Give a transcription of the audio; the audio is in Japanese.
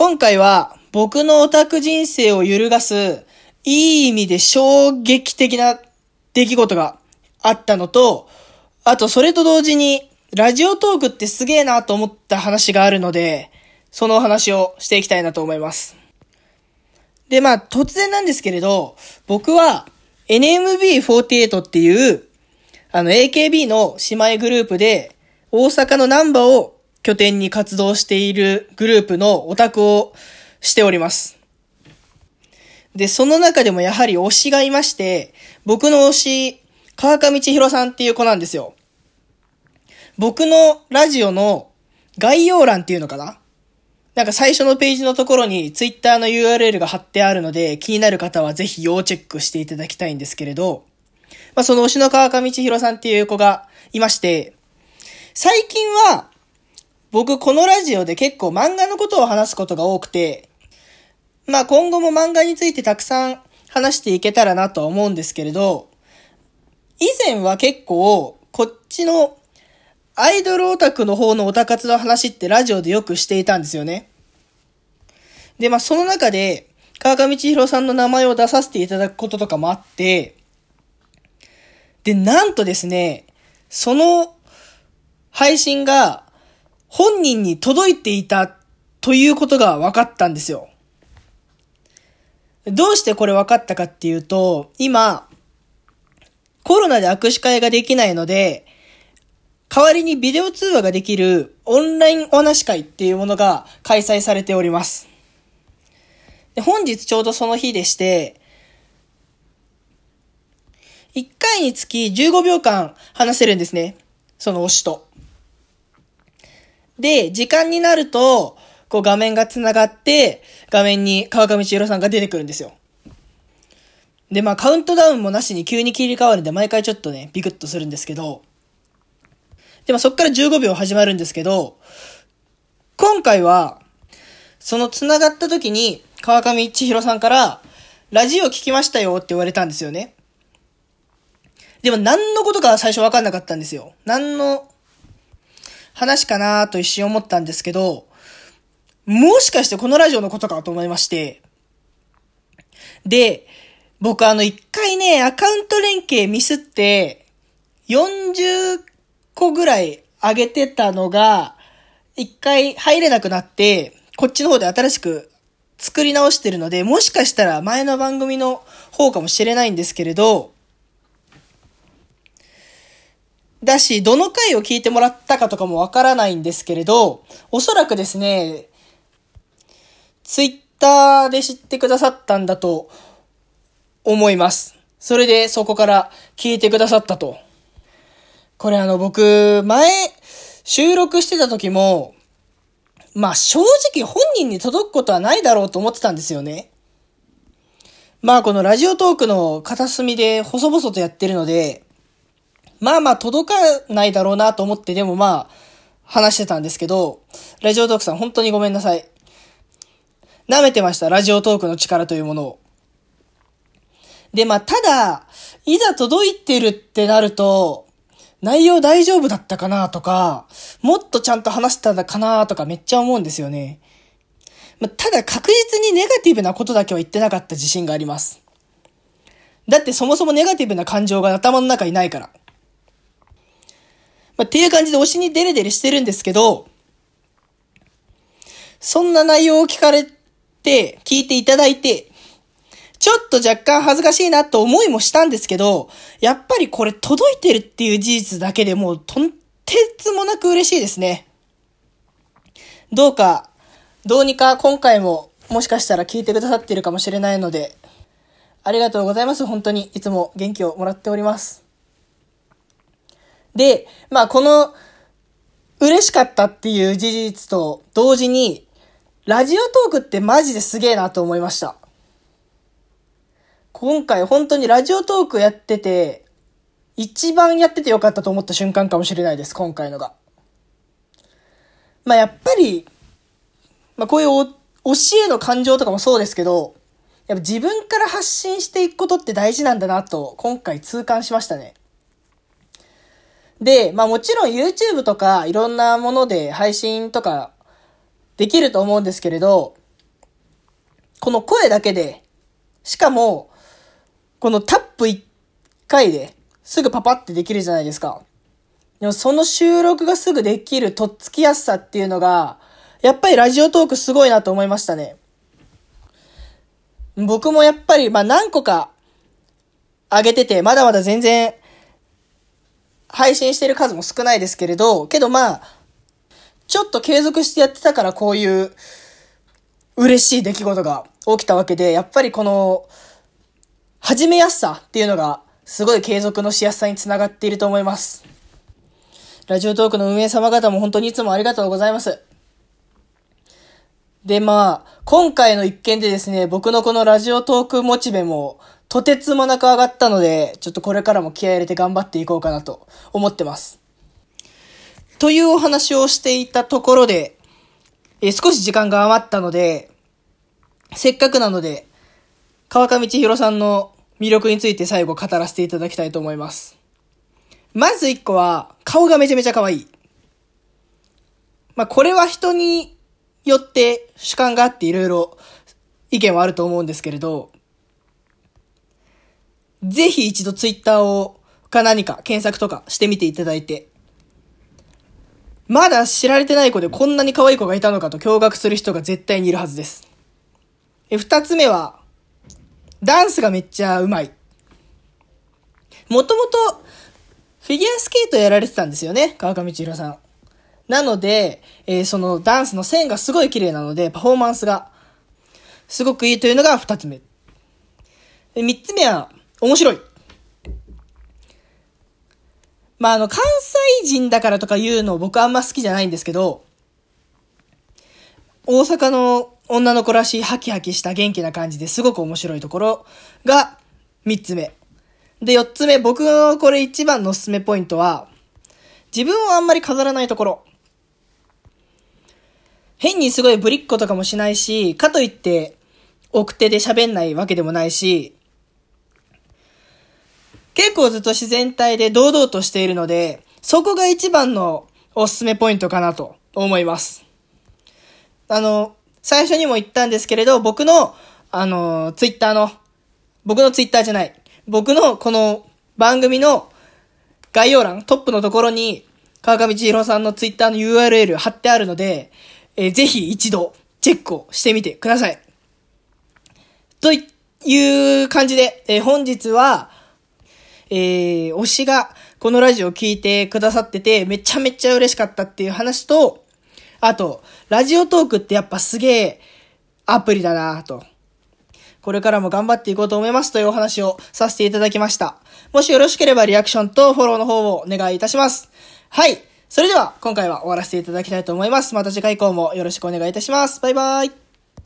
今回は僕のオタク人生を揺るがす、いい意味で衝撃的な出来事があったのと、あとそれと同時に、ラジオトークってすげえなと思った話があるので、そのお話をしていきたいなと思います。で、まあ、突然なんですけれど、僕は NMB48 っていう、あの AKB の姉妹グループで、大阪のナンバーを拠点に活動しているグループのオタクをしております。で、その中でもやはり推しがいまして、僕の推し、川上千尋さんっていう子なんですよ。僕のラジオの概要欄っていうのかな？なんか最初のページのところに Twitter の URL が貼ってあるので、気になる方はぜひ要チェックしていただきたいんですけれど、まあ、その推しの川上千尋さんっていう子がいまして、最近は、僕このラジオで結構漫画のことを話すことが多くて、まあ今後も漫画についてたくさん話していけたらなとは思うんですけれど、以前は結構、こっちのアイドルオタクの方のオタ活の話ってラジオでよくしていたんですよね。で、まあその中で、川上千尋さんの名前を出させていただくこととかもあって、で、なんとですね、その配信が本人に届いていたということが分かったんですよ。どうしてこれ分かったかっていうと、今、コロナで握手会ができないので、代わりにビデオ通話ができるオンラインお話会っていうものが開催されております。で本日ちょうどその日でして、1回につき15秒間話せるんですね。その推しと。で、時間になると、こう画面が繋がって、画面に川上千尋さんが出てくるんですよ。で、まあカウントダウンもなしに急に切り替わるんで、毎回ちょっとね、ビクッとするんですけど、で、まあそっから15秒始まるんですけど、今回は、その繋がった時に、川上千尋さんから、ラジオ聞きましたよって言われたんですよね。でも何のことか最初わかんなかったんですよ。何の話かなと一瞬思ったんですけど、もしかしてこのラジオのことかと思いまして。で、僕あの一回ね、アカウント連携ミスって、40個ぐらい上げてたのが、一回入れなくなって、こっちの方で新しく作り直してるので、もしかしたら前の番組の方かもしれないんですけれど、だし、どの回を聞いてもらったかとかもわからないんですけれど、おそらくですね、ツイッターで知ってくださったんだと思います。それでそこから聞いてくださったと。これあの僕、前、収録してた時も、まあ正直本人に届くことはないだろうと思ってたんですよね。まあこのラジオトークの片隅で細々とやってるので、まあまあ届かないだろうなと思ってでもまあ話してたんですけど、ラジオトークさん本当にごめんなさい。舐めてました、ラジオトークの力というものを。で、まあただ、いざ届いてるってなると、内容大丈夫だったかなとか、もっとちゃんと話したかなとかめっちゃ思うんですよね。まあ、ただ確実にネガティブなことだけは言ってなかった自信があります。だってそもそもネガティブな感情が頭の中にないから。まあ、っていう感じで推しにデレデレしてるんですけど、そんな内容を聞かれて、聞いていただいて、ちょっと若干恥ずかしいなと思いもしたんですけど、やっぱりこれ届いてるっていう事実だけでもうとんてつもなく嬉しいですね。どうか、どうにか今回ももしかしたら聞いてくださってるかもしれないので、ありがとうございます。本当にいつも元気をもらっております。で、まあこの嬉しかったっていう事実と同時に、ラジオトークってマジですげえなと思いました。今回本当にラジオトークやってて、一番やっててよかったと思った瞬間かもしれないです、今回のが。まあやっぱり、まあこういう教えの感情とかもそうですけど、やっぱ自分から発信していくことって大事なんだなと、今回痛感しましたね。で、まあもちろん YouTube とかいろんなもので配信とかできると思うんですけれど、この声だけで、しかも、このタップ1回ですぐパパってできるじゃないですか。でもその収録がすぐできるとっつきやすさっていうのが、やっぱりラジオトークすごいなと思いましたね。僕もやっぱり、まあ何個か上げてて、まだまだ全然配信してる数も少ないですけれど、けどまあ、ちょっと継続してやってたからこういう嬉しい出来事が起きたわけで、やっぱりこの、始めやすさっていうのが、すごい継続のしやすさにつながっていると思います。ラジオトークの運営様方も本当にいつもありがとうございます。で、まあ、今回の一件でですね、僕のこのラジオトークモチベも、とてつもなく上がったので、ちょっとこれからも気合入れて頑張っていこうかなと思ってます。というお話をしていたところで、え少し時間が余ったので、せっかくなので、川上千尋さんの魅力について最後語らせていただきたいと思います。まず一個は、顔がめちゃめちゃ可愛い。まあ、これは人によって主観があっていろいろ意見はあると思うんですけれど、ぜひ一度ツイッターをか何か検索とかしてみていただいて、まだ知られてない子でこんなに可愛い子がいたのかと驚愕する人が絶対にいるはずです。え、二つ目は、ダンスがめっちゃ上手い。もともとフィギュアスケートやられてたんですよね、川上千尋さん。なので、えー、そのダンスの線がすごい綺麗なので、パフォーマンスがすごくいいというのが二つ目。三つ目は、面白い。まあ、あの、関西人だからとか言うの僕あんま好きじゃないんですけど、大阪の女の子らしいハキハキした元気な感じですごく面白いところが三つ目。で、四つ目、僕のこれ一番のおすすめポイントは、自分をあんまり飾らないところ。変にすごいぶりっ子とかもしないし、かといって、奥手で喋んないわけでもないし、結構ずっと自然体で堂々としているので、そこが一番のおすすめポイントかなと思います。あの、最初にも言ったんですけれど、僕の、あの、ツイッターの、僕のツイッターじゃない、僕のこの番組の概要欄、トップのところに、川上千尋さんのツイッターの URL 貼ってあるので、えー、ぜひ一度チェックをしてみてください。という感じで、えー、本日は、えー、推しがこのラジオを聞いてくださってて、めちゃめちゃ嬉しかったっていう話と、あと、ラジオトークってやっぱすげえアプリだなと。これからも頑張っていこうと思いますというお話をさせていただきました。もしよろしければリアクションとフォローの方をお願いいたします。はい。それでは今回は終わらせていただきたいと思います。また次回以降もよろしくお願いいたします。バイバイ。